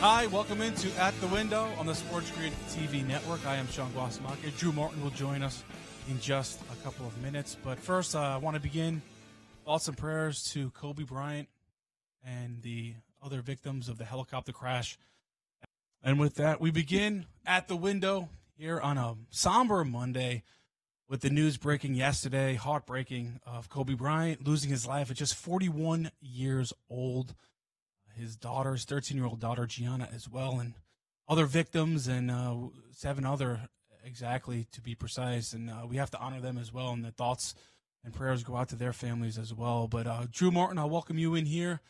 Hi, welcome into At the Window on the Sports Grid TV network. I am Sean Guasamaker. Drew Martin will join us in just a couple of minutes. But first, uh, I want to begin thoughts and prayers to Kobe Bryant and the other victims of the helicopter crash. And with that, we begin At the Window here on a somber Monday with the news breaking yesterday, heartbreaking, of Kobe Bryant losing his life at just 41 years old his daughter, his 13 year old daughter, Gianna, as well, and other victims, and uh, seven other exactly to be precise. And uh, we have to honor them as well. And the thoughts and prayers go out to their families as well. But uh, Drew Martin, I'll welcome you in here.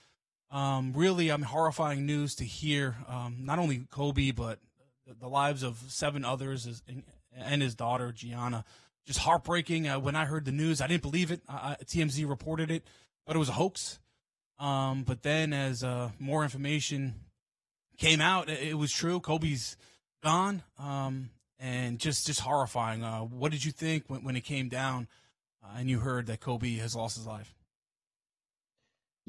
Um, really, I'm horrifying news to hear. Um, not only Kobe, but the lives of seven others and his daughter Gianna. Just heartbreaking. Uh, when I heard the news, I didn't believe it. TMZ reported it, but it was a hoax. Um, but then as uh, more information came out, it, was true. Kobe's gone, um, and just just horrifying. Uh, what did you think when, when it came down uh, and you heard that Kobe has lost his life?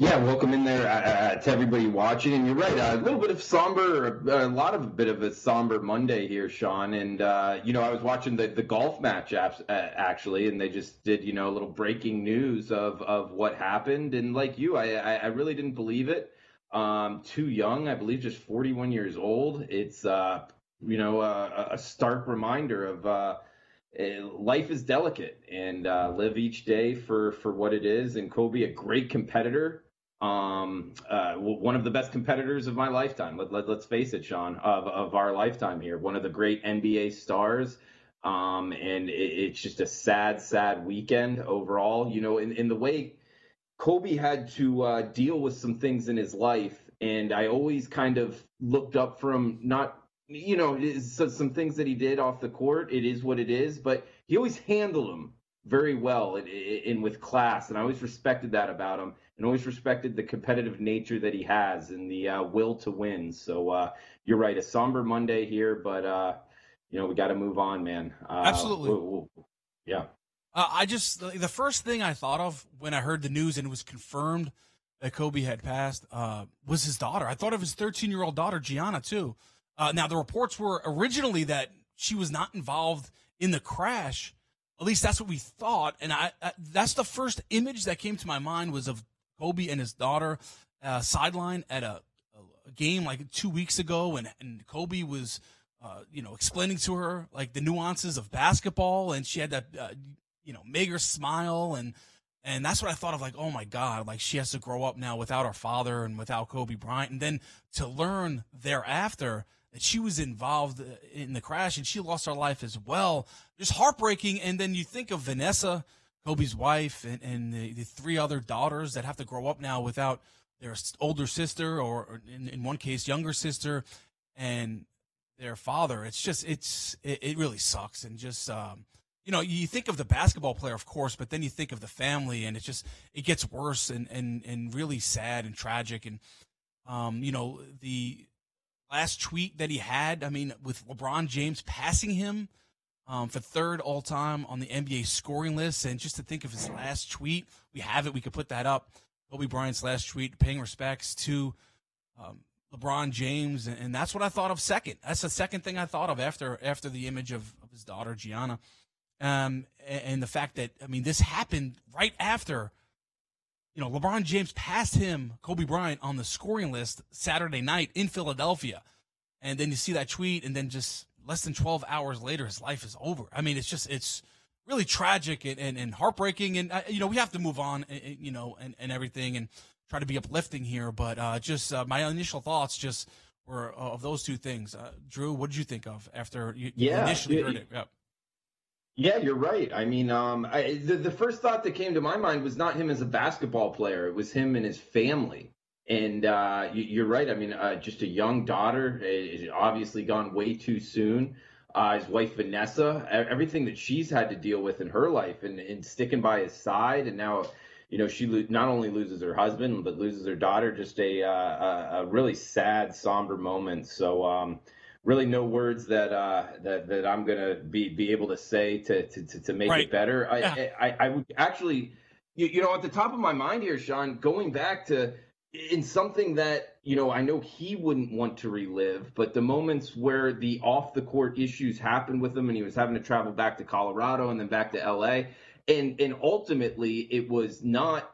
Yeah, welcome in there uh, uh to everybody watching. And you're right, uh, a little bit of somber, a lot of a bit of a somber Monday here, Sean. And uh, you know, I was watching the, the golf match uh, actually, and they just did you know a little breaking news of of what happened. And like you, I I really didn't believe it. Um, too young, I believe, just 41 years old. It's uh, you know a, a stark reminder of. Eh, life is delicate and live each day for for what it is and kobe a great competitor um, uh, one of the best competitors of my lifetime. Let, let, us face it, Sean, of, of our lifetime here. One of the great NBA stars. Um, and it, it's just a sad, sad weekend overall. You know, in, in the way Kobe had to uh, deal with some things in his life. And I always kind of looked up from not, you know, some things that he did off the court. It is what it is, but he always handled them very well and, and with class. And I always respected that about him and always respected the competitive nature that he has and the uh, will to win. So uh, you're right, a somber Monday here, but uh, you know we got to move on, man. Uh, Absolutely. We'll, we'll, yeah. Uh, I just the first thing I thought of when I heard the news and it was confirmed that Kobe had passed uh, was his daughter. I thought of his 13 year old daughter, Gianna, too. Uh, now, the reports were originally that she was not involved in the crash. At least that's what we thought. And I, I that's the first image that came to my mind was of Kobe and his daughter uh, sideline at a, a, game like two weeks ago. And, and Kobe was, uh, you know, explaining to her like the nuances of basketball. And she had that, uh, you know, meager smile and – and that's what I thought of like, oh my God, like she has to grow up now without her father and without Kobe Bryant. And then to learn thereafter that she was involved uh, in the crash and she lost her life as well. Just heartbreaking. And then you think of Vanessa, Kobe's wife, and, and the, the, three other daughters that have to grow up now without their older sister or, in, in, one case, younger sister and their father. It's just, it's, it, it really sucks. And just, um, you know, you think of the basketball player, of course, but then you think of the family, and it just it gets worse and and and really sad and tragic. And um, you know, the last tweet that he had, I mean, with LeBron James passing him um, for third all time on the NBA scoring list, and just to think of his last tweet, we have it. We could put that up. Kobe Bryant's last tweet, paying respects to um, LeBron James, and, and, that's what I thought of second. That's the second thing I thought of after after the image of, of his daughter Gianna. Um, and the fact that I mean this happened right after, you know, LeBron James passed him Kobe Bryant on the scoring list Saturday night in Philadelphia, and then you see that tweet, and then just less than 12 hours later, his life is over. I mean, it's just it's really tragic and, and, and heartbreaking, and uh, you know we have to move on, you know, and, and everything, and try to be uplifting here. But uh, just uh, my initial thoughts just were of those two things. Uh, Drew, what did you think of after you, yeah, you initially heard it? Yep. Yeah, you're right. I mean, um, I, the, the first thought that came to my mind was not him as a basketball player. It was him and his family. And uh, you, are right. I mean, uh, just a young daughter, is obviously gone way too soon. Uh, his wife Vanessa, everything that she's had to deal with in her life, and, and sticking by his side, and now, you know, she lo- not only loses her husband but loses her daughter. Just a uh, a, a really sad, somber moment. So. Um, really no words that uh, that that I'm gonna be be able to say to to to, to make right. it better. I, yeah. I, I, I would actually, you, you know, at the top of my mind here, Sean, going back to in something that you know I know he wouldn't want to relive, but the moments where the off the court issues happened with him, and he was having to travel back to Colorado and then back to L.A. and and ultimately it was not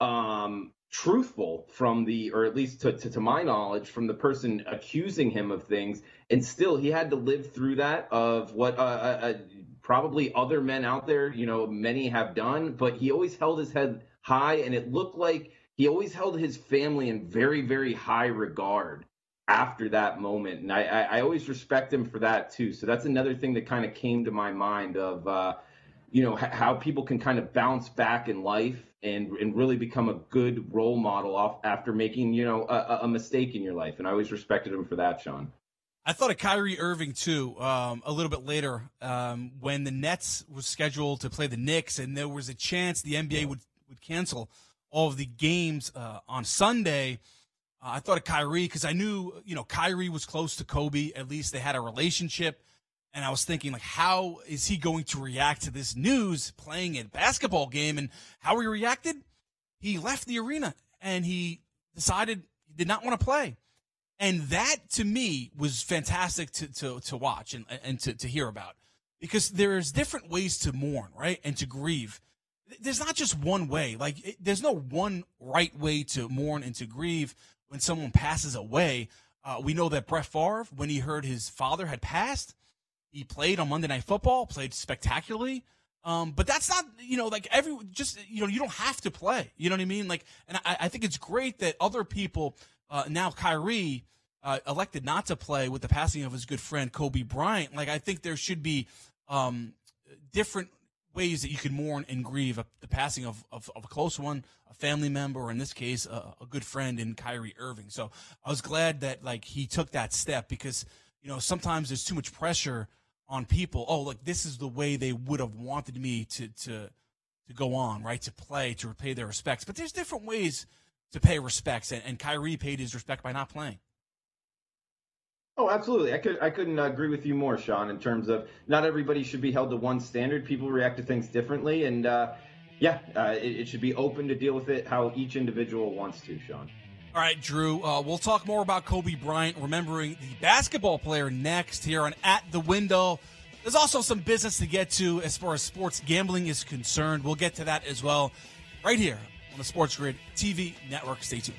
um truthful from the or at least to, to, to, my knowledge from the person accusing him of things and still he had to live through that of what uh, uh, uh, probably other men out there you know many have done but he always held his head high and it looked like he always held his family in very very high regard after that moment and i i, I always respect him for that too so that's another thing that kind of came to my mind of uh you know how people can kind of bounce back in life and and really become a good role model off after making you know a, a mistake in your life. And I always respected him for that, Sean. I thought of Kyrie Irving too. Um, a little bit later, um, when the Nets was scheduled to play the Knicks, and there was a chance the NBA would would cancel of the games uh, on Sunday. Uh, I thought of Kyrie because I knew you know Kyrie was close to Kobe. At least they had a relationship. And I was thinking, like, how is he going to react to this news playing a basketball game? And how he reacted? He left the arena and he decided he did not want to play. And that to me was fantastic to, to, to watch and, and to, to hear about because there's different ways to mourn, right? And to grieve. There's not just one way. Like, it, there's no one right way to mourn and to grieve when someone passes away. Uh, we know that Brett Favre, when he heard his father had passed, he played on Monday Night Football, played spectacularly. Um, but that's not, you know, like every, just, you know, you don't have to play. You know what I mean? Like, and I, I think it's great that other people, uh, now Kyrie, uh, elected not to play with the passing of his good friend Kobe Bryant. Like, I think there should be, um, different ways that you can mourn and grieve the passing of, of, of, a close one, a family member, or in this case, a, a good friend in Kyrie Irving. So I was glad that, like, he took that step because, you know, sometimes there's too much pressure on people. Oh, like this is the way they would have wanted me to to to go on, right? To play, to repay their respects. But there's different ways to pay respects, and, and Kyrie paid his respect by not playing. Oh, absolutely. I could I couldn't agree with you more, Sean. In terms of not everybody should be held to one standard. People react to things differently, and uh, yeah, uh, it, it, should be open to deal with it how each individual wants to, Sean. All right, Drew. Uh, we'll talk more about Kobe Bryant, remembering the basketball player next here on At the Window. There's also some business to get to as far as sports gambling is concerned. We'll get to that as well right here on the Sports Grid TV network. Stay tuned.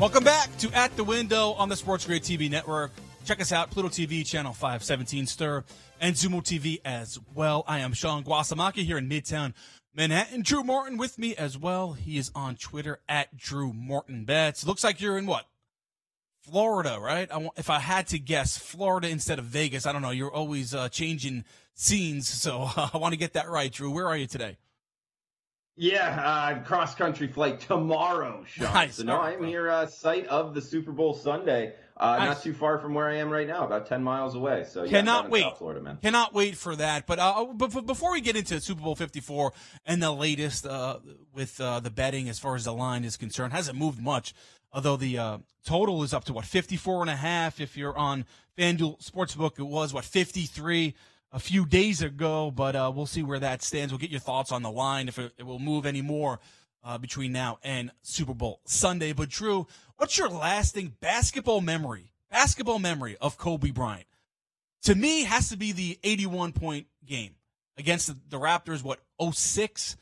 Welcome back to At the Window on the Sports Grid TV network. Check us out, Pluto TV, channel 517 Stir, and Xumo TV as well. I am Sean Guasamaki here in Midtown Manhattan. Drew Morton with me as well. He is on Twitter at Drew Morton Bets. Looks like you're in what? Florida, right? I, if I had to guess, Florida instead of Vegas. I don't know. You're always uh, changing scenes, so uh, I want to get that right, Drew. Where are you today? Yeah, uh, cross country flight tomorrow, Sean. Nice. So no, I'm here, uh, site of the Super Bowl Sunday. Uh, nice. Not too far from where I am right now, about ten miles away. So yeah, cannot wait, South Florida, man. Cannot wait for that. But uh, but before we get into Super Bowl Fifty Four and the latest uh, with uh, the betting as far as the line is concerned, hasn't moved much. Although the uh, total is up to what 54 and a half. If you're on FanDuel Sportsbook, it was what 53 a few days ago, but uh, we'll see where that stands. We'll get your thoughts on the line if it, it will move any more uh, between now and Super Bowl Sunday. But Drew, what's your lasting basketball memory? Basketball memory of Kobe Bryant. To me, has to be the 81 point game against the, the Raptors. What 06?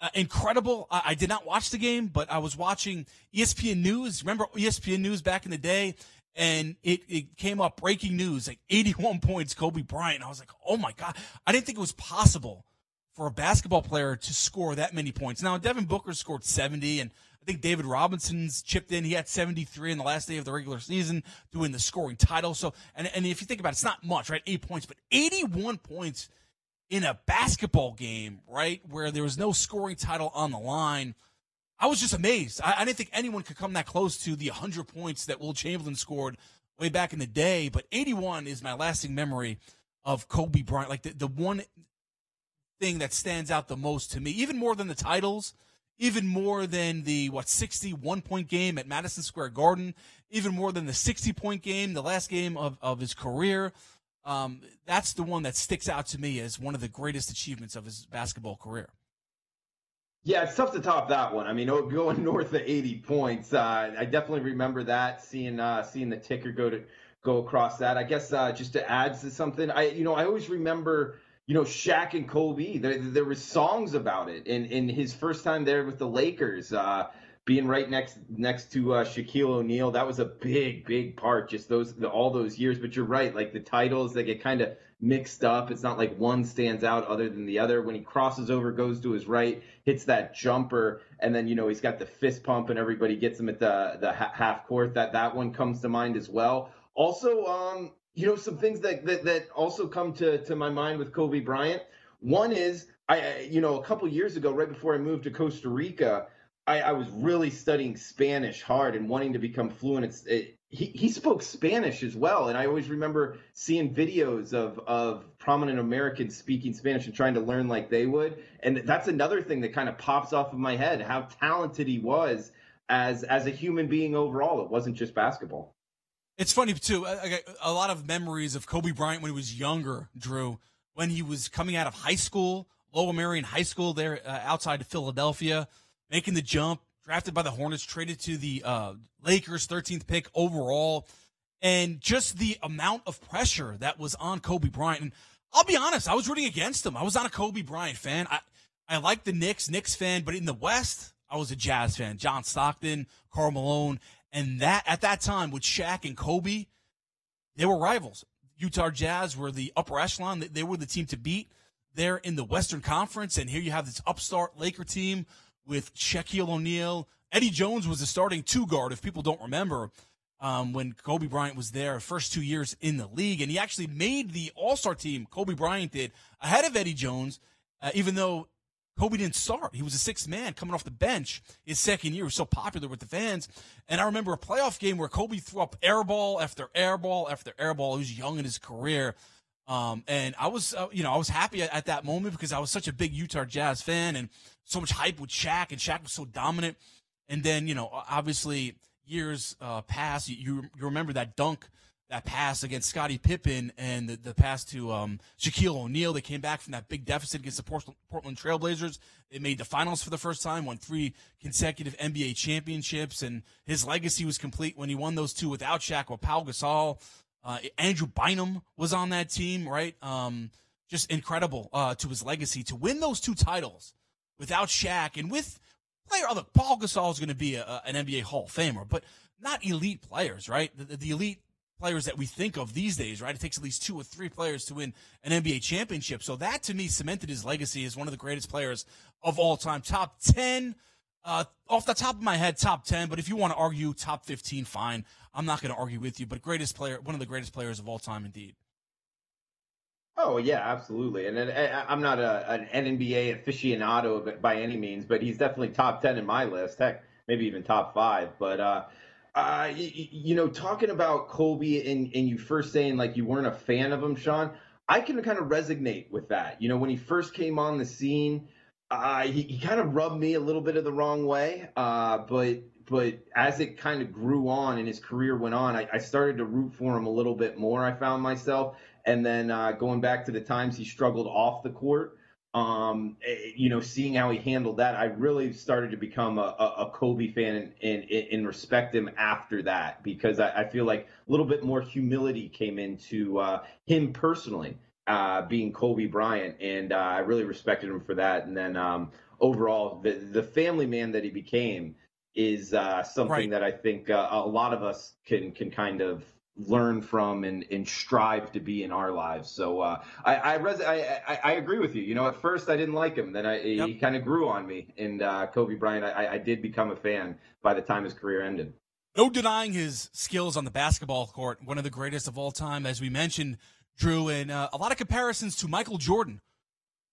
Uh, incredible. I, I, did not watch the game, but I was watching ESPN News. Remember ESPN News back in the day? And it, it came up breaking news like 81 points kobe bryant. I was like oh my god. I didn't think it was possible for a basketball player to score that many points. Now devin booker scored 70 and i think david robinson's chipped in. He had 73 in the last day of the regular season doing the scoring title. So and, and if you think about it it's not much right? Eight points but 81 points in a basketball game right where there was no scoring title on the line I was just amazed. I, I, didn't think anyone could come that close to the 100 points that Wilt Chamberlain scored way back in the day. But 81 is my lasting memory of Kobe Bryant. Like the, the one thing that stands out the most to me, even more than the titles, even more than the what 61 point game at Madison Square Garden, even more than the 60 point game, the last game of, of his career. Um, that's the one that sticks out to me as one of the greatest achievements of his basketball career. Yeah, it's tough to top that one. I mean, going north of 80 points, uh, I definitely remember that seeing uh, seeing the ticker go to go across that. I guess uh, just to add to something, I you know I always remember you know Shaq and Kobe. There there songs about it in in his first time there with the Lakers. Uh, being right next next to uh, Shaquille O'Neal, that was a big, big part. Just those all those years. But you're right, like the titles they get kind of mixed up. It's not like one stands out other than the other. When he crosses over, goes to his right, hits that jumper, and then you know he's got the fist pump, and everybody gets him at the the half court. That that one comes to mind as well. Also, um, you know, some things that that, that also come to to my mind with Kobe Bryant. One is I, you know, a couple years ago, right before I moved to Costa Rica. I, I was really studying Spanish hard and wanting to become fluent. He, spoke Spanish as well. And I always remember seeing videos of, of prominent Americans speaking Spanish and trying to learn like they would. And that's another thing that kind of pops off of my head how talented he was as as a human being overall. It wasn't just basketball. It's funny too. A lot of memories of Kobe Bryant when he was younger, Drew, when he was coming out of high school, Lower Merion High School there uh, outside of Philadelphia making the jump, drafted by the Hornets, traded to the uh, Lakers, 13th pick overall, and just the amount of pressure that was on Kobe Bryant. And I'll be honest, I was rooting against him. I was not a Kobe Bryant fan. I I like the Knicks, Knicks fan, but in the West, I was a Jazz fan. John Stockton, Karl Malone, and that at that time with Shaq and Kobe, they were rivals. Utah Jazz were the upper echelon. They were the team to beat. They're in the Western Conference, and here you have this upstart Laker team with Shaquille O'Neal. Eddie Jones was the starting two guard, if people don't remember, um, when Kobe Bryant was there, first two years in the league. And he actually made the All Star team, Kobe Bryant did, ahead of Eddie Jones, uh, even though Kobe didn't start. He was a sixth man coming off the bench his second year. He was so popular with the fans. And I remember a playoff game where Kobe threw up air ball after air ball after air ball. He was young in his career. Um, and I was, uh, you know, I was happy at, at, that moment because I was such a big Utah Jazz fan and so much hype with Shaq, and Shaq was so dominant. And then, you know, obviously years uh, pass. You, you remember that dunk, that pass against Scottie Pippen, and the, the pass to um, Shaquille O'Neal. They came back from that big deficit against the Portland Trailblazers. They made the finals for the first time, won three consecutive NBA championships, and his legacy was complete when he won those two without Shaq with Paul Gasol. Uh, Andrew Bynum was on that team, right? Um, just incredible uh, to his legacy to win those two titles without Shaq and with player. Look, Paul Gasol is going to be a, an NBA Hall of Famer, but not elite players, right? The, the, elite players that we think of these days, right? It takes at least two or three players to win an NBA championship. So that to me cemented his legacy as one of the greatest players of all time. Top 10 uh, off the top of my head, top 10, but if you want to argue top 15, fine. I'm not going to argue with you, but greatest player, one of the greatest players of all time, indeed. Oh yeah, absolutely. And, and I'm not a, an NBA aficionado by any means, but he's definitely top 10 in my list. Heck, maybe even top five. But uh, uh, you, you, know, talking about Kobe and, and you first saying like you weren't a fan of him, Sean, I can kind of resonate with that. You know, when he first came on the scene, uh, he, he kind of rubbed me a little bit of the wrong way. Uh, but but as it kind of grew on and his career went on, I, I, started to root for him a little bit more. I found myself, and then uh, going back to the times he struggled off the court, um, eh, you know, seeing how he handled that, I really started to become a, a, Kobe fan and, and, and, respect him after that because I, I, feel like a little bit more humility came into uh, him personally uh, being Kobe Bryant, and uh, I really respected him for that. And then um, overall, the the family man that he became is uh, something right. that I think uh, a lot of us can can kind of learn from and, and strive to be in our lives. So uh, I I, res- I, I, I agree with you. You know, at first I didn't like him, then I, yep. he kind of grew on me. And uh, Kobe Bryant, I, I did become a fan by the time his career ended. No denying his skills on the basketball court, one of the greatest of all time, as we mentioned Drew, and uh, a lot of comparisons to Michael Jordan.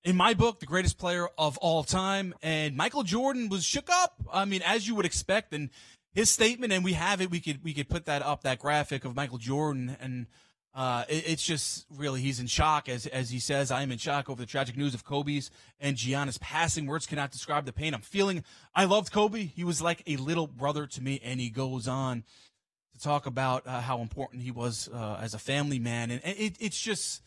In my book, the greatest player of all time. And Michael Jordan was shook up. I mean, as you would expect. And his statement, and we have it, we could we could put that up, that graphic of Michael Jordan and Uh, it, it's just really he's in shock as as he says I am in shock over the tragic news of Kobe's and Gianna's passing. Words cannot describe the pain I'm feeling. I loved Kobe. He was like a little brother to me, and he goes on to talk about uh, how important he was uh, as a family man, and it, it's just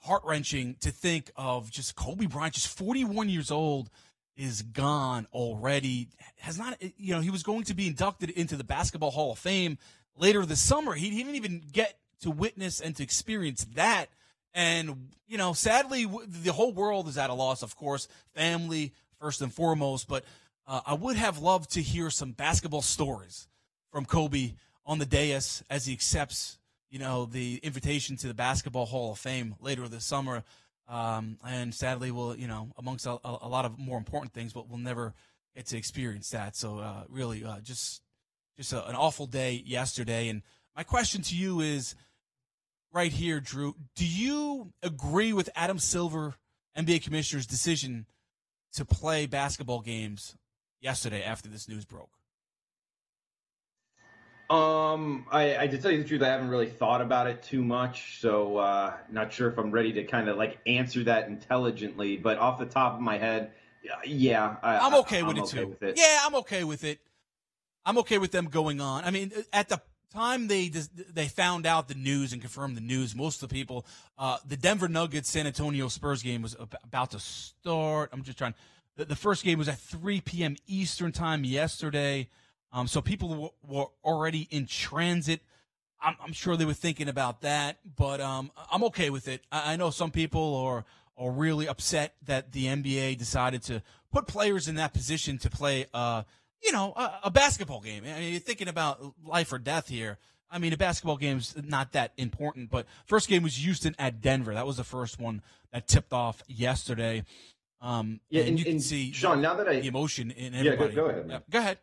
heart wrenching to think of just Kobe Bryant, just 41 years old, is gone already. Has not, you know, he was going to be inducted into the Basketball Hall of Fame later this summer. He, didn't even get to witness and to experience that. And, you know, sadly, the whole world is at a loss, of course, family first and foremost. But uh, I would have loved to hear some basketball stories from Kobe on the dais as he accepts you know, the invitation to the Basketball Hall of Fame later this summer. Um, and sadly, we'll, you know, amongst a, a, lot of more important things, but we'll never get to experience that. So, uh, really, uh, just just a, an awful day yesterday. And my question to you is, right here, Drew, do you agree with Adam Silver, NBA Commissioner's decision to play basketball games yesterday after this news broke? Um, I, I to tell you the truth, I haven't really thought about it too much, so uh, not sure if I'm ready to kind of like answer that intelligently. But off the top of my head, yeah, I, am okay, with, I'm it okay with it too. Yeah, I'm okay with it. I'm okay with them going on. I mean, at the time they they found out the news and confirmed the news, most of the people, uh, the Denver Nuggets San Antonio Spurs game was about to start. I'm just trying. The, the first game was at 3 p.m. Eastern time yesterday. Um, so people w- were already in transit. I'm, I'm, sure they were thinking about that, but um, I'm okay with it. I, I, know some people are are really upset that the NBA decided to put players in that position to play, uh, you know, a, a basketball game. I mean, you're thinking about life or death here. I mean, a basketball game's not that important, but first game was Houston at Denver. That was the first one that tipped off yesterday. Um, yeah, and, and you can see Sean. Now that I the emotion in everybody. Yeah, go, go ahead. Yeah, go ahead.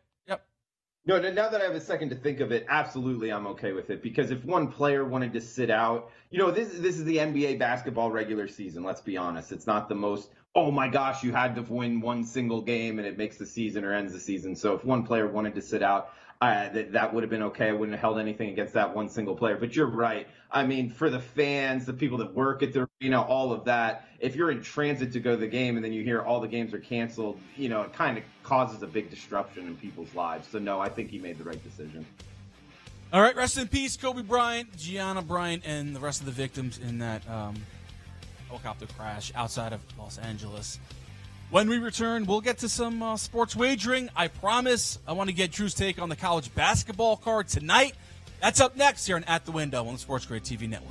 No, now that I have a second to think of it, absolutely I'm okay with it because if one player wanted to sit out, you know, this this is the NBA basketball regular season, let's be honest. It's not the most oh my gosh, you had to win one single game and it makes the season or ends the season. So if one player wanted to sit out, that that would have been okay. I wouldn't have held anything against that one single player. But you're right. I mean, for the fans, the people that work at the you know, all of that. If you're in transit to go to the game and then you hear all the games are canceled, you know, it kind of causes a big disruption in people's lives. So no, I think he made the right decision. All right, rest in peace, Kobe Bryant, Gianna Bryant, and the rest of the victims in that um, helicopter crash outside of Los Angeles. When we return, we'll get to some uh, sports wagering. I promise. I want to get Drew's take on the college basketball card tonight. That's up next here on At the Window on the Sports Grid TV network.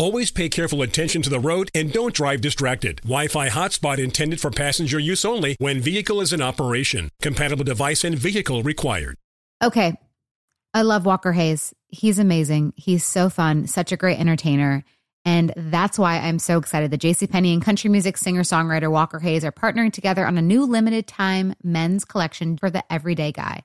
Always pay careful attention to the road and don't drive distracted. Wi-Fi hotspot intended for passenger use only when vehicle is in operation. Compatible device and vehicle required. Okay. I love Walker Hayes. He's amazing. He's so fun, such a great entertainer. And that's why I'm so excited that JCPenney and country music singer-songwriter Walker Hayes are partnering together on a new limited time men's collection for the everyday guy.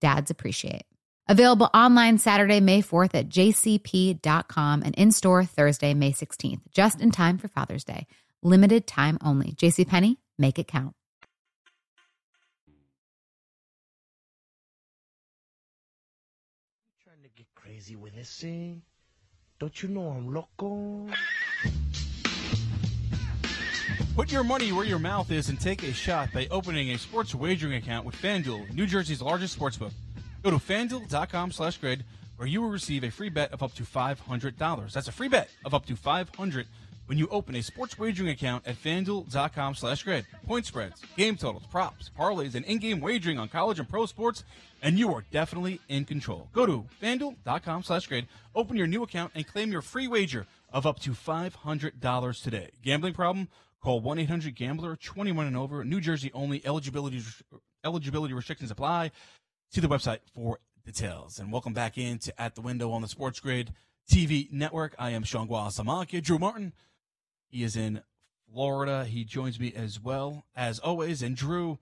dads appreciate. Available online Saturday, May 4th at jcp.com and in store Thursday, May 16th, just in time for Father's Day. Limited time only. JCPenney, make it count. Trying to get crazy with this thing? Don't you know I'm loco? Put your money where your mouth is and take a shot by opening a sports wagering account with FanDuel, New Jersey's largest sportsbook. Go to fanduel.com slash grid where you will receive a free bet of up to $500. That's a free bet of up to 500 when you open a sports wagering account at fanduel.com slash grid. Point spreads, game totals, props, parlays, and in-game wagering on college and pro sports, and you are definitely in control. Go to fanduel.com slash grid, open your new account, and claim your free wager of up to $500 today. Gambling problem? Call 1-800-GAMBLER, 21 and over, New Jersey only, eligibility, eligibility restrictions apply. See the website for details. And welcome back into At the Window on the Sports Grid TV network. I am Sean Guasamakia. Drew Martin, he is in Florida. He joins me as well, as always. And Drew,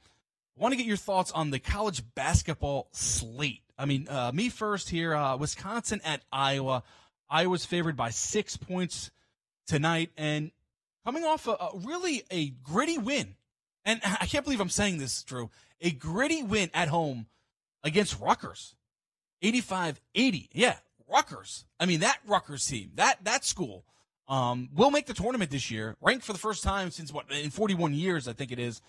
I want to get your thoughts on the college basketball slate. I mean, uh, me first here. Uh, Wisconsin at Iowa. Iowa's favored by six points tonight, and coming off a, a really a gritty win. And I can't believe I'm saying this, Drew. A gritty win at home against Rutgers. 85-80. Yeah, Rutgers. I mean, that Rutgers team, that that school um, will make the tournament this year, ranked for the first time since what in 41 years, I think it is.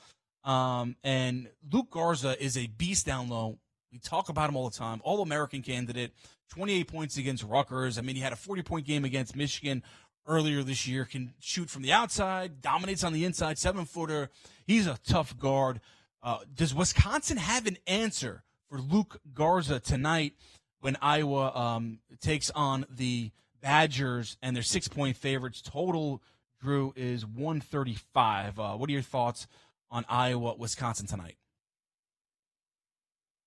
Um, and Luka Garza is a beast down low. We talk about him all the time. All American candidate, 28 points against Rutgers. I mean, he had a 40 point game against Michigan earlier this year. Can shoot from the outside, dominates on the inside, seven footer. He's a tough guard. Uh, does Wisconsin have an answer for Luka Garza tonight when Iowa um, takes on the Badgers and their six point favorites? Total, Drew, is 135. Uh, what are your thoughts on Iowa, Wisconsin tonight?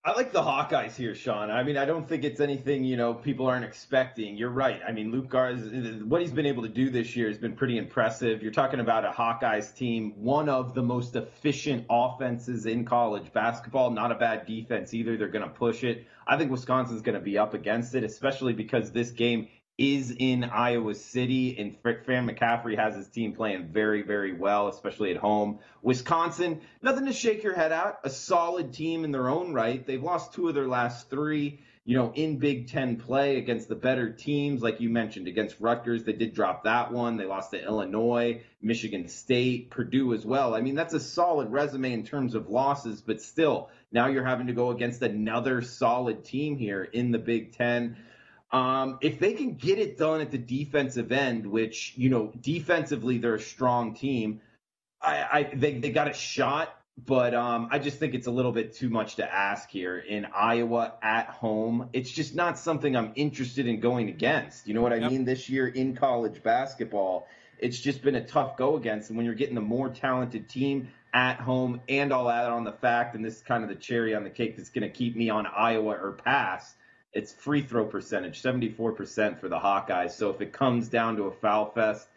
I like the Hawkeyes here, Sean. I mean, I don't think it's anything you know people aren't expecting. You're right. I mean, Luka Garza, what he's been able to do this year has been pretty impressive. You're talking about a Hawkeyes team, one of the most efficient offenses in college basketball. Not a bad defense either. They're going to push it. I think Wisconsin's going to be up against it, especially because this game is in Iowa City, and Fran McCaffery has his team playing very, very well, especially at home. Wisconsin, nothing to shake your head at. A solid team in their own right. They've lost two of their last three. You know, in Big Ten play against the better teams, like you mentioned, against Rutgers, they did drop that one. They lost to Illinois, Michigan State, Purdue as well. I mean, that's a solid resume in terms of losses, but still, now you're having to go against another solid team here in the Big Ten. Um, if they can get it done at the defensive end, which you know defensively they're a strong team, I, I they they got a shot, but um, I just think it's a little bit too much to ask here in Iowa at home. It's just not something I'm interested in going against. You know what I yep. mean? This year in college basketball, it's just been a tough go against, and when you're getting the more talented team at home, and I'll add on the fact, and this is kind of the cherry on the cake that's going to keep me on Iowa or pass it's free throw percentage, 74% for the Hawkeyes. So if it comes down to a foul fest,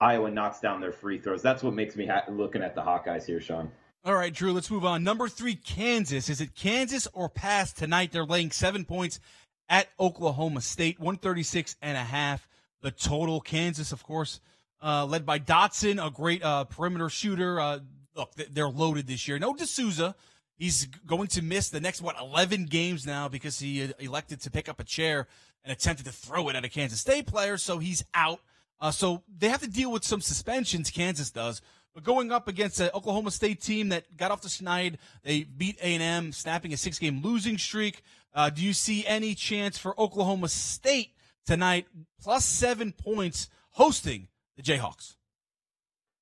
Iowa knocks down their free throws. That's what makes me ha- looking at the Hawkeyes here, Sean. All right, Drew, let's move on. Number three, Kansas. Is it Kansas or pass tonight? They're laying seven points at Oklahoma State, 136 and a half. The total. Kansas, of course, uh, led by Dotson, a great uh, perimeter shooter. Uh, look, they're loaded this year. No De Sousa. He's going to miss the next, what, 11 games now because he elected to pick up a chair and attempted to throw it at a Kansas State player. So he's out. Uh, so they have to deal with some suspensions, Kansas does. But going up against an Oklahoma State team that got off the schneid, they beat A&M, snapping a six-game losing streak. Uh, do you see any chance for Oklahoma State tonight, plus seven points, hosting the Jayhawks?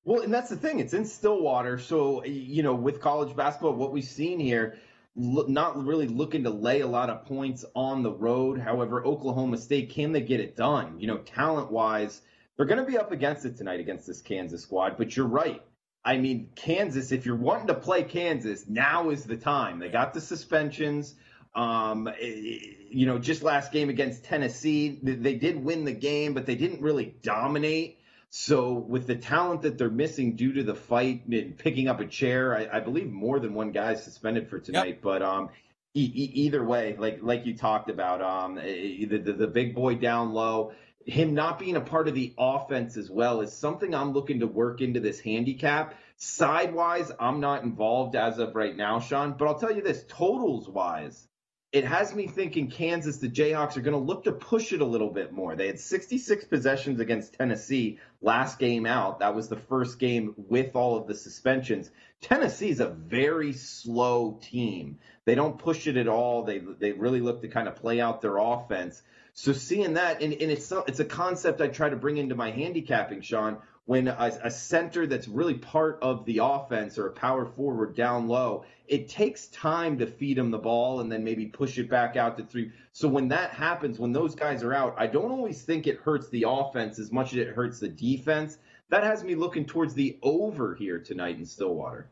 Well, and that's the thing. It's in Stillwater. So, you know, with college basketball, what we've seen here, not really looking to lay a lot of points on the road. However, Oklahoma State, can they get it done? You know, talent wise, They're going to be up against it tonight against this Kansas squad. But you're right. I mean, Kansas, if you're wanting to play Kansas, now is the time. They got the suspensions. Um, eh, you know, just last game against Tennessee, they did win the game, but they didn't really dominate. So, with the talent that they're missing due to the fight and picking up a chair, I, I believe more than one guy is suspended for tonight. Yep. But um, e- e- either way, like like you talked about, um, the, the the big boy down low, him not being a part of the offense as well is something I'm looking to work into this handicap. Sidewise, I'm not involved as of right now, Sean. But I'll tell you this: totals wise, it has me thinking Kansas, the Jayhawks are going to look to push it a little bit more. They had 66 possessions against Tennessee last game out. That was the first game with all of the suspensions. Tennessee is a very slow team. They don't push it at all. They they really look to kind of play out their offense. So seeing that, and, and it's it's a concept I try to bring into my handicapping, Sean, when a, a, center that's really part of the offense or a power forward down low, it takes time to feed him the ball and then maybe push it back out to three. So when that happens, when those guys are out, I don't always think it hurts the offense as much as it hurts the defense. That has me looking towards the over here tonight in Stillwater.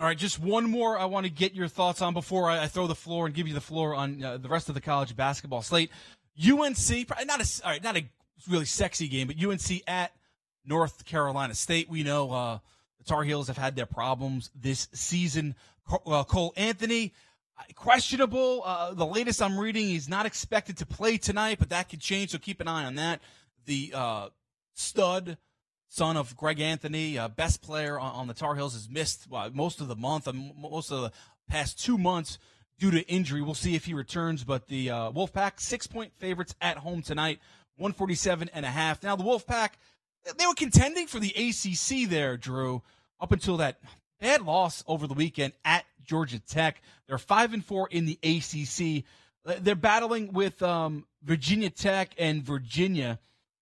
All right, just one more I want to get your thoughts on before I, throw the floor and give you the floor on uh, the rest of the college basketball slate. UNC, not a all right, not a really sexy game, but UNC at North Carolina State. We know uh, the Tar Heels have had their problems this season. Uh, Cole Anthony, uh, questionable. Uh, the latest I'm reading, he's not expected to play tonight, but that could change, so keep an eye on that. The uh, stud son of Greg Anthony, uh, best player on, on, the Tar Heels, has missed most of the month, most of the past two months due to injury. We'll see if he returns, but the Wolfpack, six point favorites at home tonight, 147 and a half. Now, the Wolfpack, they were contending for the ACC there, Drew, up until that bad loss over the weekend at Georgia Tech. They're five and four in the ACC. They're battling with um, Virginia Tech and Virginia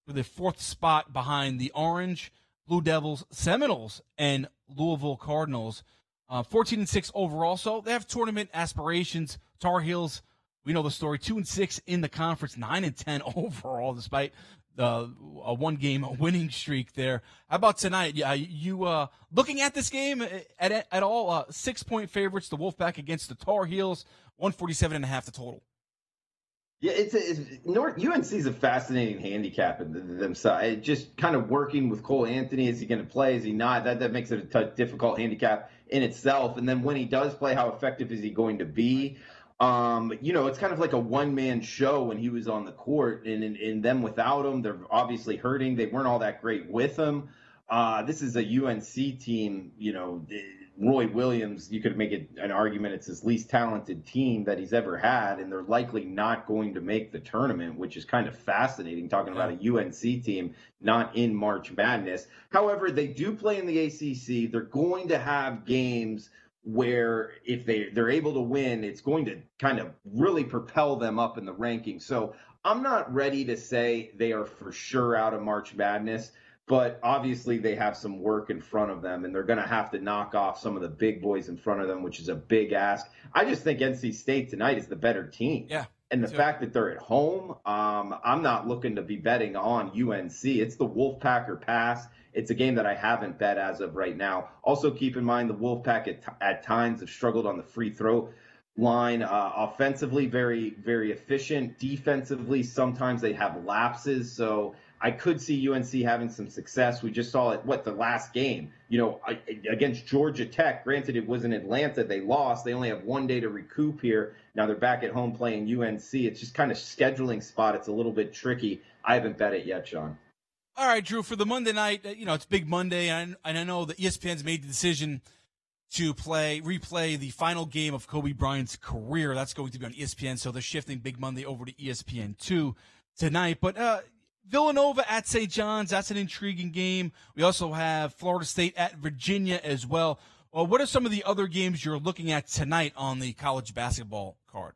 for the fourth spot behind the Orange, Blue Devils, Seminoles, and Louisville Cardinals. Uh, 14 and 6 overall. So they have tournament aspirations. Tar Heels, we know the story. 2 and 6 in the conference, 9 and 10 overall, despite uh, a one game winning streak there. How about tonight? Yeah, you uh, looking at this game at, at, at all? Uh, six point favorites, the Wolfpack against the Tar Heels, 147 and a half the total. Yeah, it's, a, it's North UNC is a fascinating handicap in themselves. Just kind of working with Cole Anthony. Is he going to play? Is he not? That that makes it a t- difficult handicap in itself. And then when he does play, how effective is he going to be? Um, you know, it's kind of like a one man show when he was on the court, and, and, and them without him, they're obviously hurting. They weren't all that great with him. Uh, this is a UNC team, you know, Roy Williams, you could make it an argument it's his least talented team that he's ever had, and they're likely not going to make the tournament, which is kind of fascinating talking about a UNC team not in March Madness. However, they do play in the ACC. They're going to have games where if they they're able to win, it's going to kind of really propel them up in the rankings. So I'm not ready to say they are for sure out of March Madness, but obviously they have some work in front of them, and they're going to have to knock off some of the big boys in front of them, which is a big ask. I just think NC State tonight is the better team. Yeah. And the fact that they're at home, um, I'm not looking to be betting on UNC. It's the Wolfpacker pass. It's a game that I haven't bet as of right now. Also, keep in mind the Wolfpack at, at times have struggled on the free throw line. Uh, offensively, very, very efficient. Defensively, sometimes they have lapses. So I could see UNC having some success. We just saw it, what, the last game, you know, against Georgia Tech. Granted, it was in Atlanta. They lost. They only have one day to recoup here. Now they're back at home playing UNC. It's just kind of scheduling spot. It's a little bit tricky. I haven't bet it yet, Sean. All right, Drew, for the Monday night, uh, you know, it's Big Monday, and, and I know that ESPN's made the decision to play, replay the final game of Kobe Bryant's career. That's going to be on ESPN, so they're shifting Big Monday over to ESPN2 tonight. But uh, Villanova at St. John's, that's an intriguing game. We also have Florida State at Virginia as well. Well, what are some of the other games you're looking at tonight on the college basketball card?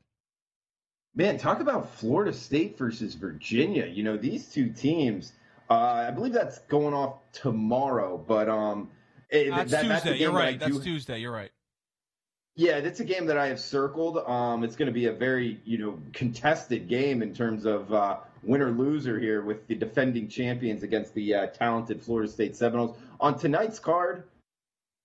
Man, talk about Florida State versus Virginia. You know, these two teams – uh, I believe that's going off tomorrow, but um, it, that's that, Tuesday. That's You're right. That's do... Tuesday. You're right. Yeah, that's a game that I have circled. Um, it's going to be a very you know contested game in terms of uh, winner loser here with the defending champions against the uh, talented Florida State Seminoles. On tonight's card,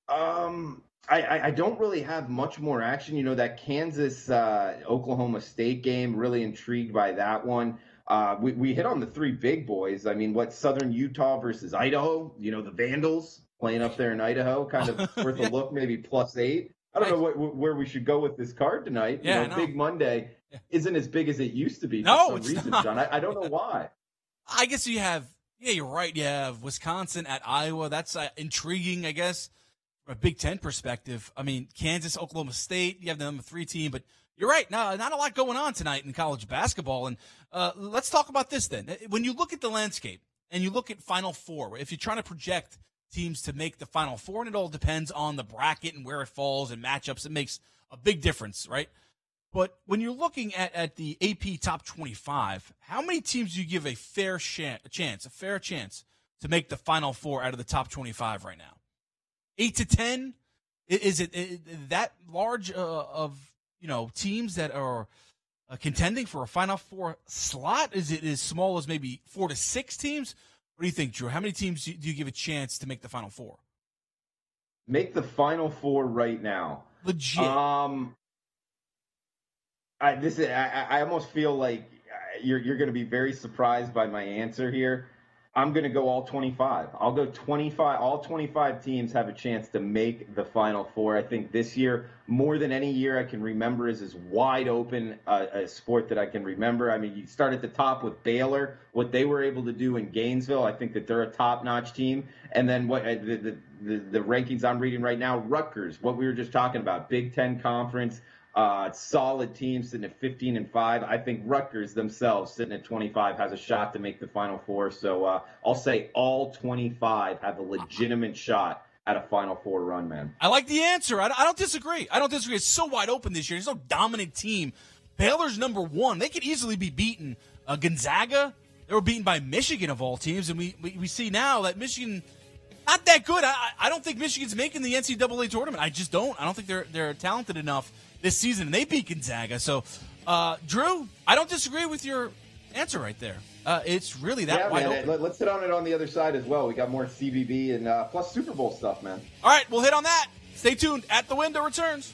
um, I, I, don't really have much more action. You know, that Kansas uh, Oklahoma State game, really intrigued by that one. Uh, we, we hit on the three big boys. I mean, what Southern Utah versus Idaho, you know, the Vandals playing up there in Idaho, kind of worth a look, maybe plus eight. I don't know what, where we should go with this card tonight. Yeah, you know, Big Monday isn't as big as it used to be for no, some reason, not. John. I, I, don't know why. I guess you have, yeah, you're right. You have Wisconsin at Iowa. That's uh, intriguing, I guess, from a Big Ten perspective. I mean, Kansas, Oklahoma State, you have the number three team, but you're right. No, not a lot going on tonight in college basketball. And uh, let's talk about this then. When you look at the landscape and you look at Final Four, if you're trying to project teams to make the Final Four, and it all depends on the bracket and where it falls and matchups. It makes a big difference, right? But when you're looking at, at the AP top 25, how many teams do you give a fair sh- chance, a fair chance to make the Final Four out of the top 25 right now? Eight to 10? Is it, is it that large uh, of you know teams that are uh, contending for a Final Four slot? Is it as small as maybe four to six teams? What do you think, Drew? How many teams do you give a chance to make the Final Four? Make the Final Four right now. Legit. Um, I this is, I, I almost feel like uh, you're you're going to be very surprised by my answer here. I'm going to go all 25. I'll go 25. All 25 teams have a chance to make the Final Four. I think this year, more than any year I can remember, is as wide open uh, a sport that I can remember. I mean, you start at the top with Baylor, what they were able to do in Gainesville. I think that they're a top-notch team. And then what uh, the, the, the, the rankings I'm reading right now, Rutgers, what we were just talking about, Big Ten Conference. Uh, solid team sitting at 15 and 5. I think Rutgers themselves sitting at 25 has a shot to make the Final Four. So uh, I'll say all 25 have a legitimate shot at a Final Four run, man. I like the answer. I, I don't disagree. I don't disagree. It's so wide open this year. There's no dominant team. Baylor's number one. They could easily be beaten. Uh, Gonzaga, they were beaten by Michigan of all teams, and we, we, we see now that Michigan not that good. I, I don't think Michigan's making the NCAA tournament. I just don't. I don't think they're they're talented enough this season, and they beat Gonzaga. So, uh, Drew, I don't disagree with your answer right there. Uh, it's really that yeah, wide man, open. Let's hit on it on the other side as well. We got more CBB and uh, plus Super Bowl stuff, man. All right, we'll hit on that. Stay tuned. At the window returns.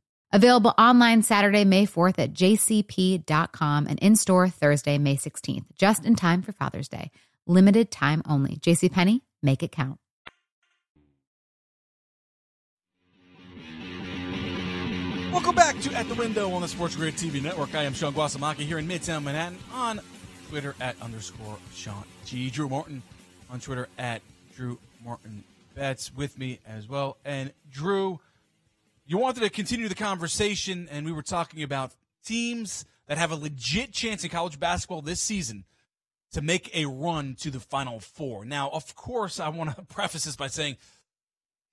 Available online Saturday, May 4th at jcp.com and in store Thursday, May 16th, just in time for Father's Day. Limited time only. JCPenney, make it count. Welcome back to At the Window on the Sports Grid TV Network. I am Sean Guasamaki here in Midtown Manhattan on Twitter at underscore Sean G. Drew Martin on Twitter at Drew Martin Betts with me as well. And Drew, you wanted to continue the conversation, and we were talking about teams that have a legit chance in college basketball this season to make a run to the Final Four. Now, of course, I want to preface this by saying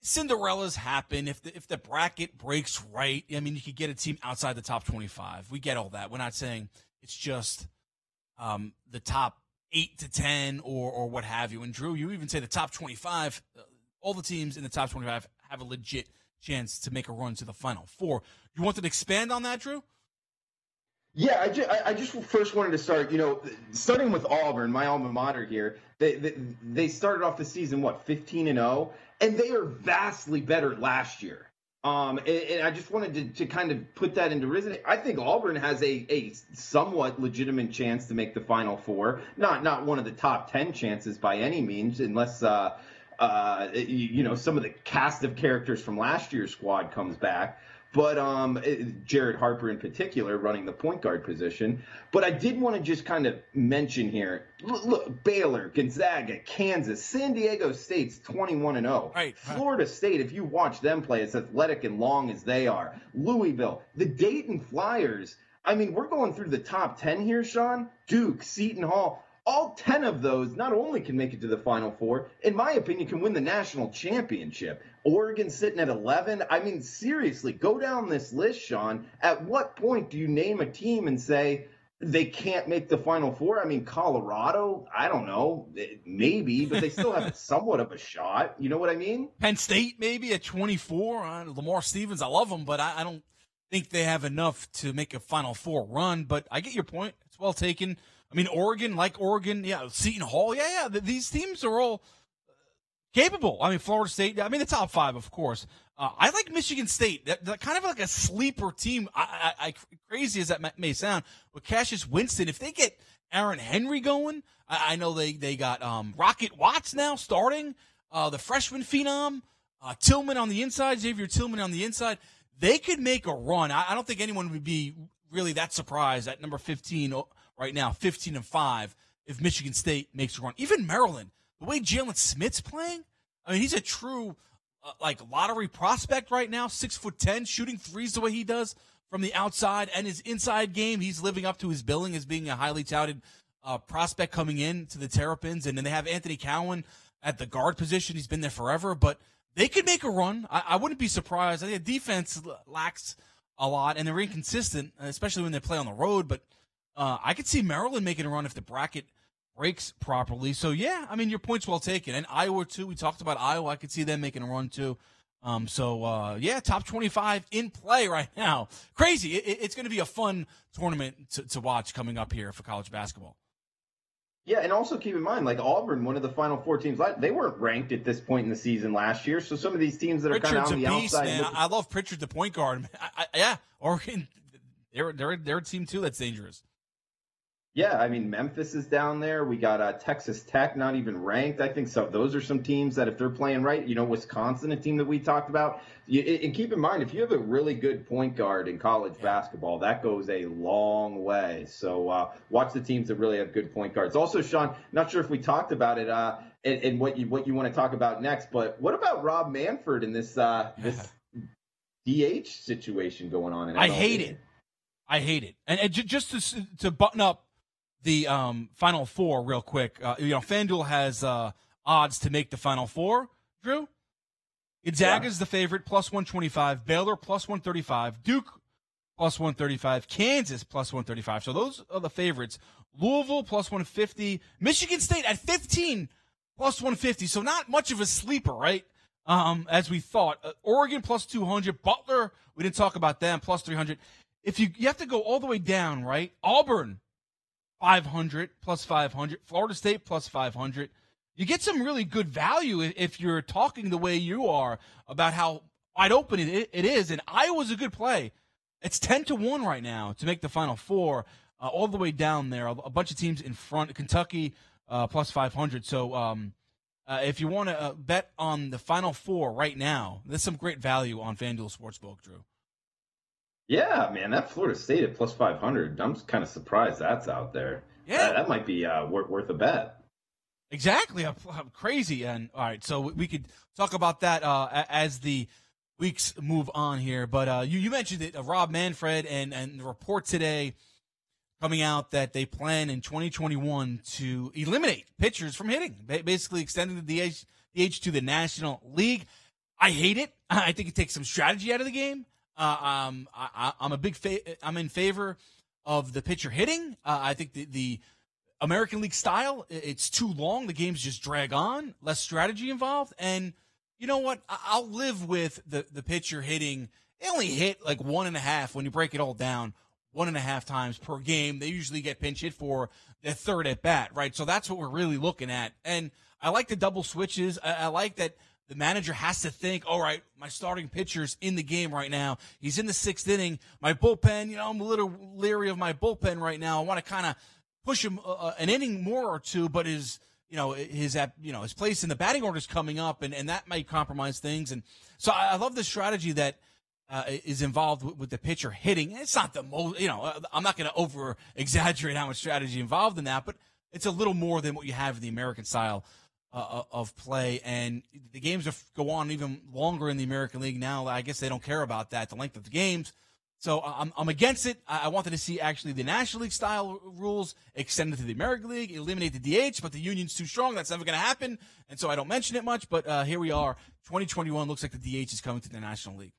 Cinderella's happen if the if the bracket breaks right. I mean, you could get a team outside the top twenty five. We get all that. We're not saying it's just um, the top eight to ten or or what have you. And Drew, you even say the top twenty five. Uh, all the teams in the top twenty five have a legit chance to make a run to the final four. You wanted to expand on that, Drew? Yeah, I just, I just first wanted to start, you know, starting with Auburn, my alma mater here. They, they, they started off the season, what, 15 and 0? And they are vastly better last year. Um, and, and, I just wanted to, to kind of put that into reasoning. I think Auburn has a, a somewhat legitimate chance to make the Final Four. Not not one of the top ten chances by any means, unless uh, uh, you, know some of the cast of characters from last year's squad comes back but um, Jared Harper in particular running the point guard position. But I did want to just kind of mention here: look, look, Baylor, Gonzaga, Kansas, San Diego State's 21 and 0. Right. Florida State, if you watch them play, as athletic and long as they are. Louisville, the Dayton Flyers. I mean, we're going through the top 10 here, Sean. Duke, Seton Hall all 10 of those not only can make it to the final four in my opinion can win the national championship. Oregon sitting at 11 i mean seriously go down this list sean. At what point do you name a team and say they can't make the final four? I mean colorado i don't know. Maybe but they still have somewhat of a shot. You know what i mean? Penn state maybe at 24 uh, lamar stevens i love him but I, I don't think they have enough to make a final four run. But i get your point. It's well taken I mean, Oregon, like Oregon, yeah, Seton Hall, yeah, yeah. These teams are all capable. I mean, Florida State, I mean, the top five, of course. Uh, I like Michigan State. That, that, kind of like a sleeper team. I, I, I, crazy as that may sound, with Cassius Winston, if they get Aaron Henry going, I, I know they they got um, Rocket Watts now starting, uh, the freshman phenom, uh, Tillman on the inside, Xavier Tillman on the inside. They could make a run. I, I don't think anyone would be really that surprised at number 15 right now, 15 and 5, if Michigan State makes a run. Even Maryland, the way Jalen Smith's playing, I mean, he's a true uh, like lottery prospect right now, six foot ten, shooting threes the way he does from the outside, and his inside game, he's living up to his billing as being a highly touted uh, prospect coming in to the Terrapins. And then they have Anthony Cowan at the guard position. He's been there forever, but they could make a run. I, I wouldn't be surprised. I think the defense lacks a lot, and they're inconsistent, especially when they play on the road. But uh, I could see Maryland making a run if the bracket breaks properly. So yeah, I mean your point's well taken. And Iowa too. We talked about Iowa. I could see them making a run too. Um, so uh, yeah, top twenty-five in play right now. Crazy. It, it's going to be a fun tournament to, to watch coming up here for college basketball. Yeah, and also keep in mind, like Auburn, one of the final four teams, they weren't ranked at this point in the season last year. So some of these teams that are kind of on the beast, outside, man. I love Pritchard, the point guard. I, I, yeah, Oregon, they're they're they're a team too that's dangerous. Yeah, I mean Memphis is down there. We got uh, Texas Tech, not even ranked. I think so. Those are some teams that, if they're playing right, you know, Wisconsin, a team that we talked about. You, and keep in mind, if you have a really good point guard in college basketball, that goes a long way. So uh, watch the teams that really have good point guards. Also, Sean, not sure if we talked about it uh, and, and what you what you want to talk about next, but what about Rob Manfred in this uh, this DH situation going on? In I hate it. I hate it. And, and just to, to button up the um, Final Four real quick. Uh, you know, FanDuel has uh, odds to make the Final Four. Drew, Gonzaga is yeah. the favorite, plus one twenty five. Baylor plus one thirty five. Duke plus one thirty five. Kansas plus one thirty five. So those are the favorites. Louisville plus one fifty. Michigan State at fifteen plus one fifty. So not much of a sleeper, right? Um, as we thought. Uh, Oregon plus two hundred. Butler, we didn't talk about them plus three hundred. If you you have to go all the way down, right? Auburn 500 plus 500. Florida State plus 500. You get some really good value if you're talking the way you are about how wide open it, is. And Iowa's a good play It's ten to one right now to make the Final Four, uh, all the way down there. A, bunch of teams in front. Kentucky uh, plus five hundred. So um, uh, if you want to uh, bet on the Final Four right now, there's some great value on FanDuel Sportsbook, Drew. Yeah, man, that Florida State at plus 500, I'm kind of surprised that's out there. Yeah. That, that might be uh, worth, worth a bet. Exactly, I'm, I'm crazy. And all right, so we could talk about that uh, as the weeks move on here. But uh, you, you mentioned it, uh, Rob Manfred, and and the report today coming out that they plan in 2021 to eliminate pitchers from hitting, basically extending the DH, DH to the National League. I hate it. I think it takes some strategy out of the game. Uh, um, I, am a big fa- I'm in favor of the pitcher hitting. Uh, I think the, the American League style it's too long. The games just drag on. Less strategy involved. And you know what? I'll live with the the pitcher hitting. They only hit like one and a half when you break it all down. One and a half times per game. They usually get pinch hit for the third at bat, right? So that's what we're really looking at. And I like the double switches. I, I like that the manager has to think, all right, my starting pitcher's in the game right now. He's in the sixth inning. My bullpen, you know, I'm a little leery of my bullpen right now. I want to kind of push him uh, uh, an inning more or two, but his, you know, his, you know, his place in the batting order is coming up, and, and that might compromise things. And so I, I love the strategy that uh, is involved with, with, the pitcher hitting. It's not the most, you know, uh, I'm not going to over exaggerate how much strategy involved in that, but it's a little more than what you have in the American style uh, uh, of play, and the games are, go on even longer in the American League now. I guess they don't care about that, the length of the games. So I'm, I'm against it. I wanted to see actually the National League style rules extended to the American League, eliminate the DH, but the union's too strong. That's never going to happen. And so I don't mention it much, but uh, here we are. 2021 looks like the DH is coming to the National League.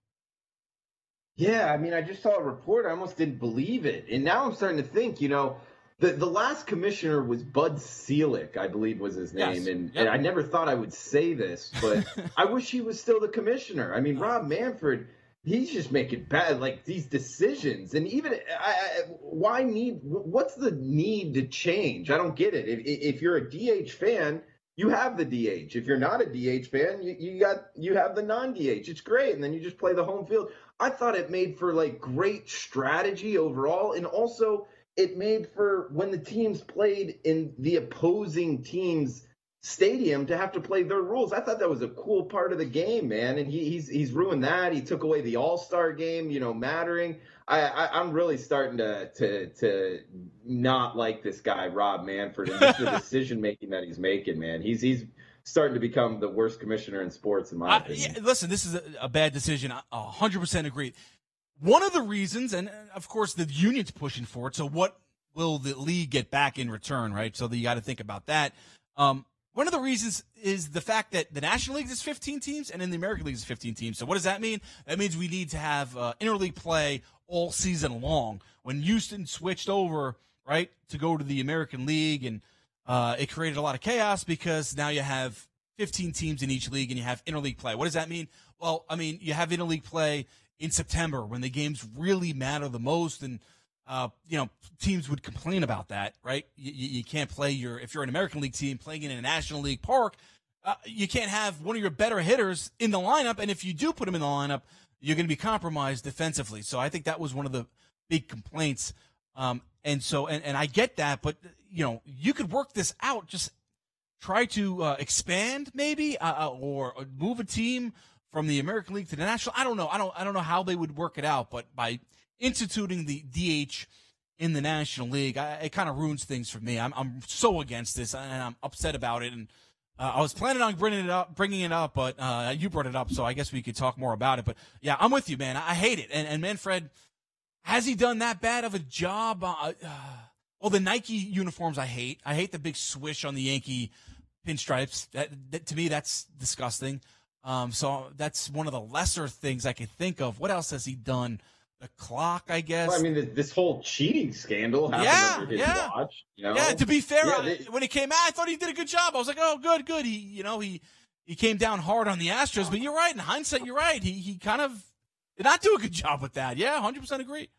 Yeah, I mean, I just saw a report. I almost didn't believe it. And now I'm starting to think, you know, the the last commissioner was Bud Selig, I believe was his name, yes. and, yep. and I never thought I would say this, but I wish he was still the commissioner. I mean, Rob Manfred, he's just making bad like these decisions, and even I, I, why need? What's the need to change? I don't get it. If, if you're a DH fan, you have the DH. If you're not a DH fan, you, you got you have the non DH. It's great, and then you just play the home field. I thought it made for like great strategy overall, and also it made for when the teams played in the opposing team's stadium to have to play their rules. I thought that was a cool part of the game, man. And he, he's he's ruined that. He took away the All Star game, you know, mattering. I, I am really starting to to to not like this guy Rob Manfred and just the decision making that he's making, man. He's he's starting to become the worst commissioner in sports, in my opinion. yeah, listen, this is a, a bad decision. I 100% agree. One of the reasons, and of course the union's pushing for it. So what will the league get back in return, right? So you got to think about that. Um, one of the reasons is the fact that the National League is 15 teams and in the American League is 15 teams. So what does that mean? That means we need to have uh, interleague play all season long. When Houston switched over, right, to go to the American League, and uh, it created a lot of chaos because now you have 15 teams in each league and you have interleague play. What does that mean? Well, I mean, you have interleague play in September when the games really matter the most. And, uh, you know, teams would complain about that, right? You, you, can't play your, if you're an American League team playing in a National League park, uh, you can't have one of your better hitters in the lineup. And if you do put him in the lineup, you're going to be compromised defensively. So I think that was one of the big complaints. Um, and so, and, and I get that, but, you know, you could work this out. Just try to uh, expand maybe uh, uh or move a team from the American League to the National. I don't know. I don't. I don't know how they would work it out, but by instituting the DH in the National League, I, it kind of ruins things for me. I'm I'm so against this, and I'm upset about it. And uh, I was planning on bringing it up, bringing it up, but uh, you brought it up, so I guess we could talk more about it. But yeah, I'm with you, man. I, hate it. And and Manfred, has he done that bad of a job? Uh, well, the Nike uniforms I hate. I hate the big swish on the Yankee pinstripes. That, that, to me, that's disgusting. Um, so that's one of the lesser things I could think of. What else has he done? The clock, I guess. Well, I mean, this whole cheating scandal happened yeah, yeah. watch. You know? Yeah. To be fair, Yeah, they- when it came out, I thought he did a good job. I was like, oh, good, good. He, you know, he he came down hard on the Astros. But you're right. In hindsight, you're right. He he kind of did not do a good job with that. Yeah, hundred percent agree.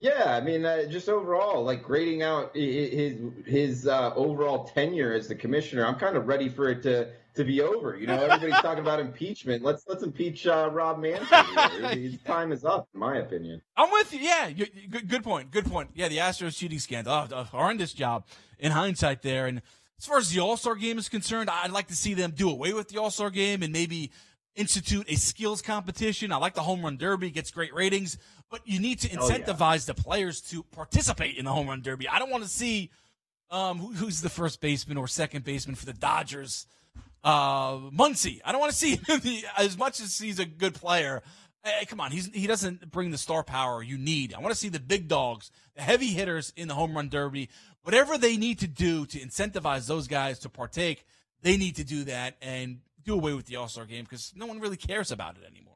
Yeah, I mean, uh, just overall, like grading out his his uh, overall tenure as the commissioner, I'm kind of ready for it to to be over. You know, everybody's talking about impeachment. Let's let's impeach uh, Rob Manfred. His time is up, in my opinion. I'm with you. Yeah, you, you, good, good point. Good point. Yeah, the Astros cheating scandal. Oh, a horrendous job in hindsight there. And as far as the All Star game is concerned, I'd like to see them do away with the All Star game and maybe institute a skills competition. I like the home run derby; gets great ratings, but you need to incentivize oh, yeah. the players to participate in the home run derby. I don't want to see um, who, who's the first baseman or second baseman for the Dodgers uh, Muncy. I don't want to see him as much as he's a good player. Hey, come on, he's he doesn't bring the star power you need. I want to see the big dogs, the heavy hitters in the home run derby. Whatever they need to do to incentivize those guys to partake, they need to do that and do away with the All Star game because no one really cares about it anymore.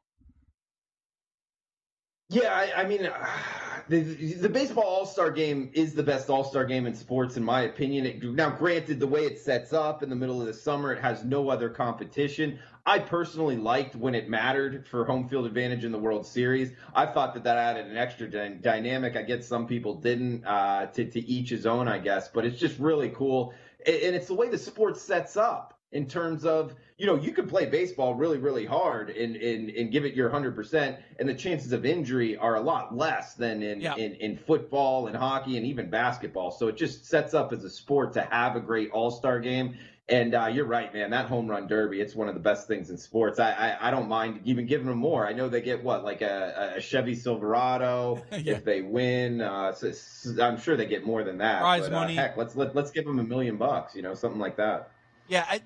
Yeah, I, I mean, the, the baseball All Star game is the best All Star game in sports, in my opinion. It, now, granted, the way it sets up in the middle of the summer, it has no other competition. I personally liked when it mattered for home field advantage in the World Series. I thought that that added an extra dy- dynamic. I guess some people didn't. Uh, to, to each his own, I guess, but it's just really cool, and it's the way the sport sets up in terms of you know you could play baseball really really hard and and, and give it your 100% and the chances of injury are a lot less than in, yeah. in in football and hockey and even basketball. So it just sets up as a sport to have a great all-star game. And uh, you're right man that home run derby it's one of the best things in sports. I i, I don't mind even giving them more. I know they get what like a, a chevy silverado yeah. if they win uh, so i'm sure they get more than that prize but, uh, money. uh, heck let's let, let's give them a million bucks you know something like that yeah, I,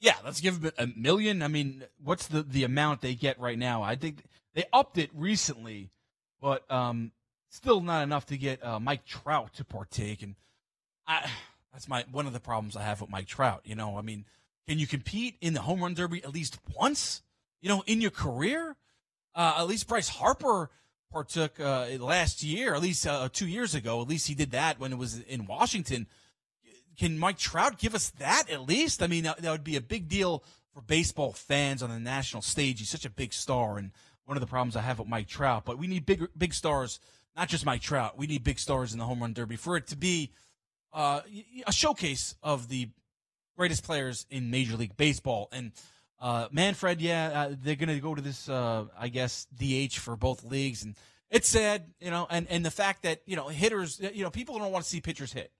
yeah. Let's give them a million. I mean, what's the the amount they get right now? I think they upped it recently, but um, still not enough to get uh, Mike Trout to partake. And I, that's my one of the problems I have with Mike Trout. You know, I mean, can you compete in the home run derby at least once? You know, in your career, uh, at least Bryce Harper partook uh, last year, at least uh, two years ago. At least he did that when it was in Washington. Can Mike Trout give us that at least? I mean, that, that would be a big deal for baseball fans on the national stage. He's such a big star, and one of the problems I have with Mike Trout. But we need big, big stars, not just Mike Trout. We need big stars in the home run derby for it to be uh, a showcase of the greatest players in Major League Baseball. And uh, Manfred, yeah, uh, they're going to go to this, uh, I guess, DH for both leagues, and it's sad, you know, and and the fact that you know hitters, you know, people don't want to see pitchers hit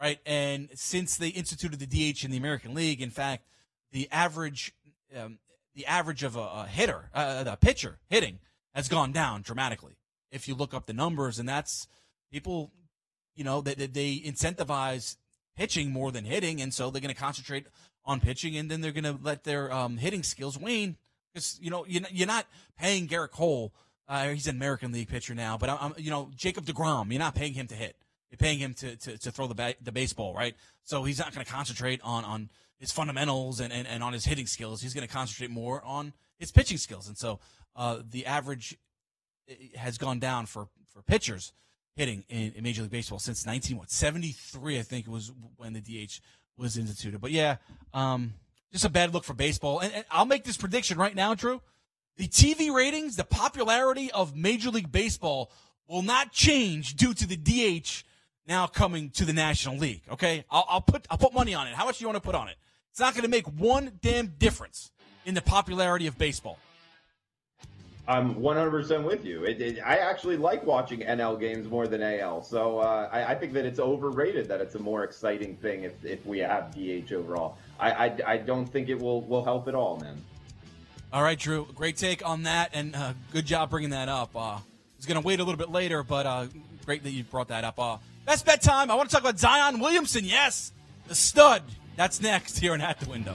right? And since they instituted the DH in the American League, in fact, the average um, the average of a, a hitter, uh, a pitcher hitting, has gone down dramatically. If you look up the numbers, and that's people, you know, they, they incentivize pitching more than hitting, and so they're going to concentrate on pitching, and then they're going to let their um, hitting skills wane because you know you're not paying Gerrit Cole. Uh, he's an American League pitcher now, but I'm, you know Jacob Degrom. You're not paying him to hit. You're paying him to, to, to throw the ba- the baseball, right? So he's not going to concentrate on, on his fundamentals and, and, and on his hitting skills. He's going to concentrate more on his pitching skills. And so uh, the average eh, has gone down for, for pitchers hitting in, in Major League Baseball since 19 what 73 I think it was when the DH was instituted. But yeah, um, just a bad look for baseball. And, and I'll make this prediction right now, Drew. The TV ratings, the popularity of Major League Baseball will not change due to the DH now coming to the National League. Okay, I'll, I'll put I'll put money on it. How much do you want to put on it? It's not going to make one damn difference in the popularity of baseball. I'm 100% with you. It, it, I actually like watching NL games more than AL, so uh, I, I, think that it's overrated that it's a more exciting thing if, if we have DH overall. I, I, I don't think it will, will help at all, man. All right, Drew. Great take on that, and uh, good job bringing that up. Uh, I was going to wait a little bit later, but uh, great that you brought that up. Best bet time. I want to talk about Zion Williamson. Yes, the stud. That's next here on At the Window.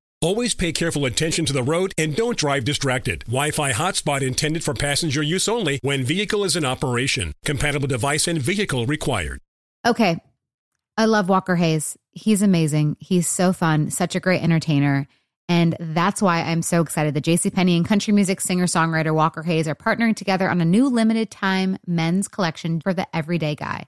Always pay careful attention to the road and don't drive distracted. Wi-Fi hotspot intended for passenger use only when vehicle is in operation. Compatible device and vehicle required. Okay. I love Walker Hayes. He's amazing. He's so fun, such a great entertainer. And that's why I'm so excited that JCPenney and country music singer songwriter Walker Hayes are partnering together on a new limited time men's collection for the everyday guy.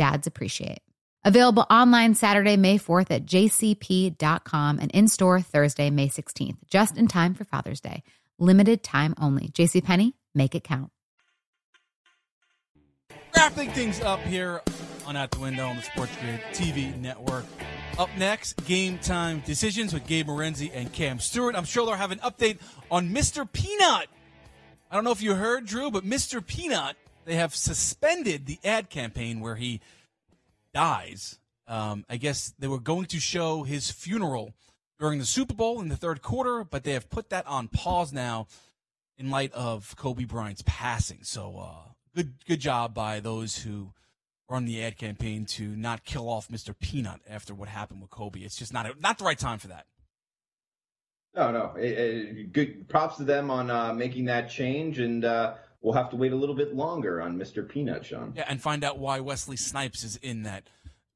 dads appreciate. Available online Saturday, May 4th at jcp.com and in store Thursday, May 16th, just in time for Father's Day. Limited time only. JCPenney, make it count. Wrapping things up here on At the Window on the Sports Grid TV network. Up next, game time decisions with Gabe Morency and Cam Stewart. I'm sure they'll have an update on Mr. Peanut. I don't know if you heard, Drew, but Mr. Peanut, they have suspended the ad campaign where he dies. Um, I guess they were going to show his funeral during the Super Bowl in the third quarter, but they have put that on pause now in light of Kobe Bryant's passing. So, uh, good good job by those who run the ad campaign to not kill off Mr. Peanut after what happened with Kobe. It's just not not the right time for that. No, no. It, it, good props to them on uh, making that change, and uh, we'll have to wait a little bit longer on Mr. Peanut, Sean. Yeah, and find out why Wesley Snipes is in that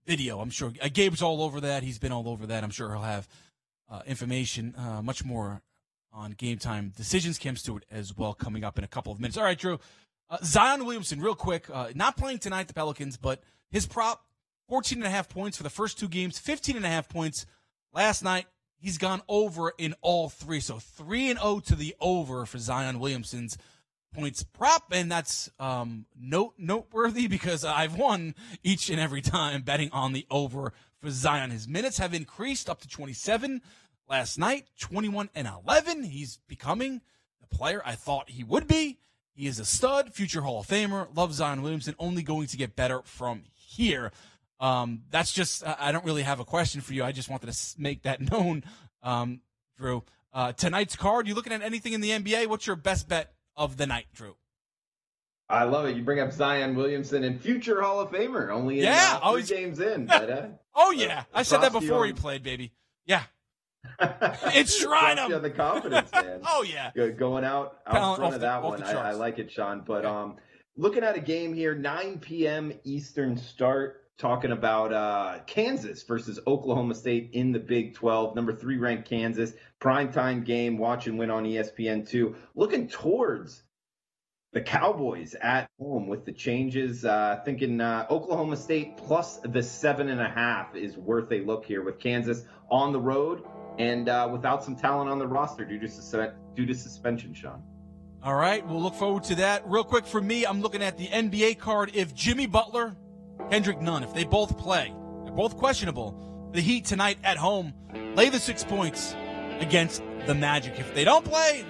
video. I'm sure uh, Gabe's all over that. He's been all over that. I'm sure he'll have uh, information, uh, much more on game time decisions. Cam Stewart as well coming up in a couple of minutes. All right, Drew. Uh, Zion Williamson, real quick, uh, not playing tonight, the Pelicans, but his prop, 14 and a half points for the first two games, 15 and a half points last night. He's gone over in all three. So 3 and 0 to the over for Zion Williamson's points prop. And that's um, note noteworthy because I've won each and every time betting on the over for Zion. His minutes have increased up to 27 last night, 21 and 11. He's becoming the player I thought he would be. He is a stud, future Hall of Famer. Love Zion Williamson. Only going to get better from here. Um, that's just, I don't really have a question for you. I just wanted to make that known, um, Drew. Uh, tonight's card, you looking at anything in the NBA? What's your best bet of the night, Drew? I love it. You bring up Zion Williamson and future Hall of Famer, only in yeah, uh, always games in. But, uh, oh yeah, I said that before he played, baby. Yeah, it's shrine him. the confidence, man. oh yeah, going out out front of that one. I, I, like it, Sean. But yeah. um, looking at a game here, 9 p.m. Eastern start. Talking about uh, Kansas versus Oklahoma State in the Big 12, number three ranked Kansas, primetime game. Watch and win on ESPN two. Looking towards the Cowboys at home with the changes. Uh, thinking uh, Oklahoma State plus the seven and a half is worth a look here with Kansas on the road and uh, without some talent on the roster due to, sus- due to suspension, Sean. All right, we'll look forward to that. Real quick for me, I'm looking at the NBA card. If Jimmy Butler, Kendrick Nunn, if they both play, they're both questionable. The Heat tonight at home, lay the six points against the Magic. If they don't play,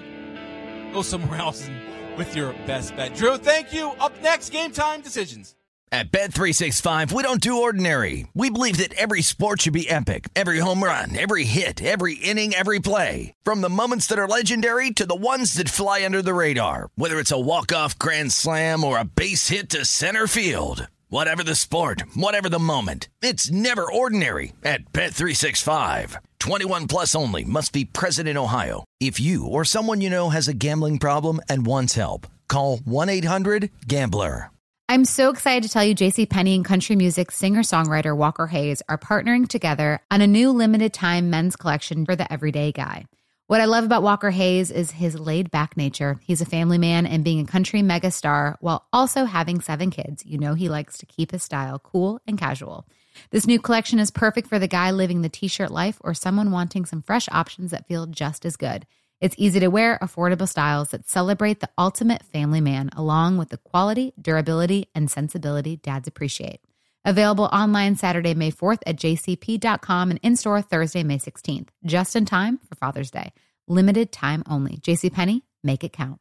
go somewhere else with your best bet. Drew, thank you. Up next, game time decisions. At Bet365, we don't do ordinary. We believe that every sport should be epic. Every home run, every hit, every inning, every play. From the moments that are legendary to the ones that fly under the radar. Whether it's a walk-off grand slam or a base hit to center field. Whatever the sport, whatever the moment, it's never ordinary at Bet365. 21 plus only must be present in Ohio. If you or someone you know has a gambling problem and wants help, call 1-800-GAMBLER. I'm so excited to tell you JC Penney and country music singer-songwriter Walker Hayes are partnering together on a new limited time men's collection for the everyday guy. What I love about Walker Hayes is his laid back nature. He's a family man and being a country megastar while also having seven kids. You know, he likes to keep his style cool and casual. This new collection is perfect for the guy living the t shirt life or someone wanting some fresh options that feel just as good. It's easy to wear, affordable styles that celebrate the ultimate family man, along with the quality, durability, and sensibility dads appreciate. Available online Saturday, May 4th at jcp.com and in store Thursday, May 16th, just in time for Father's Day. Limited time only. JCPenney, make it count.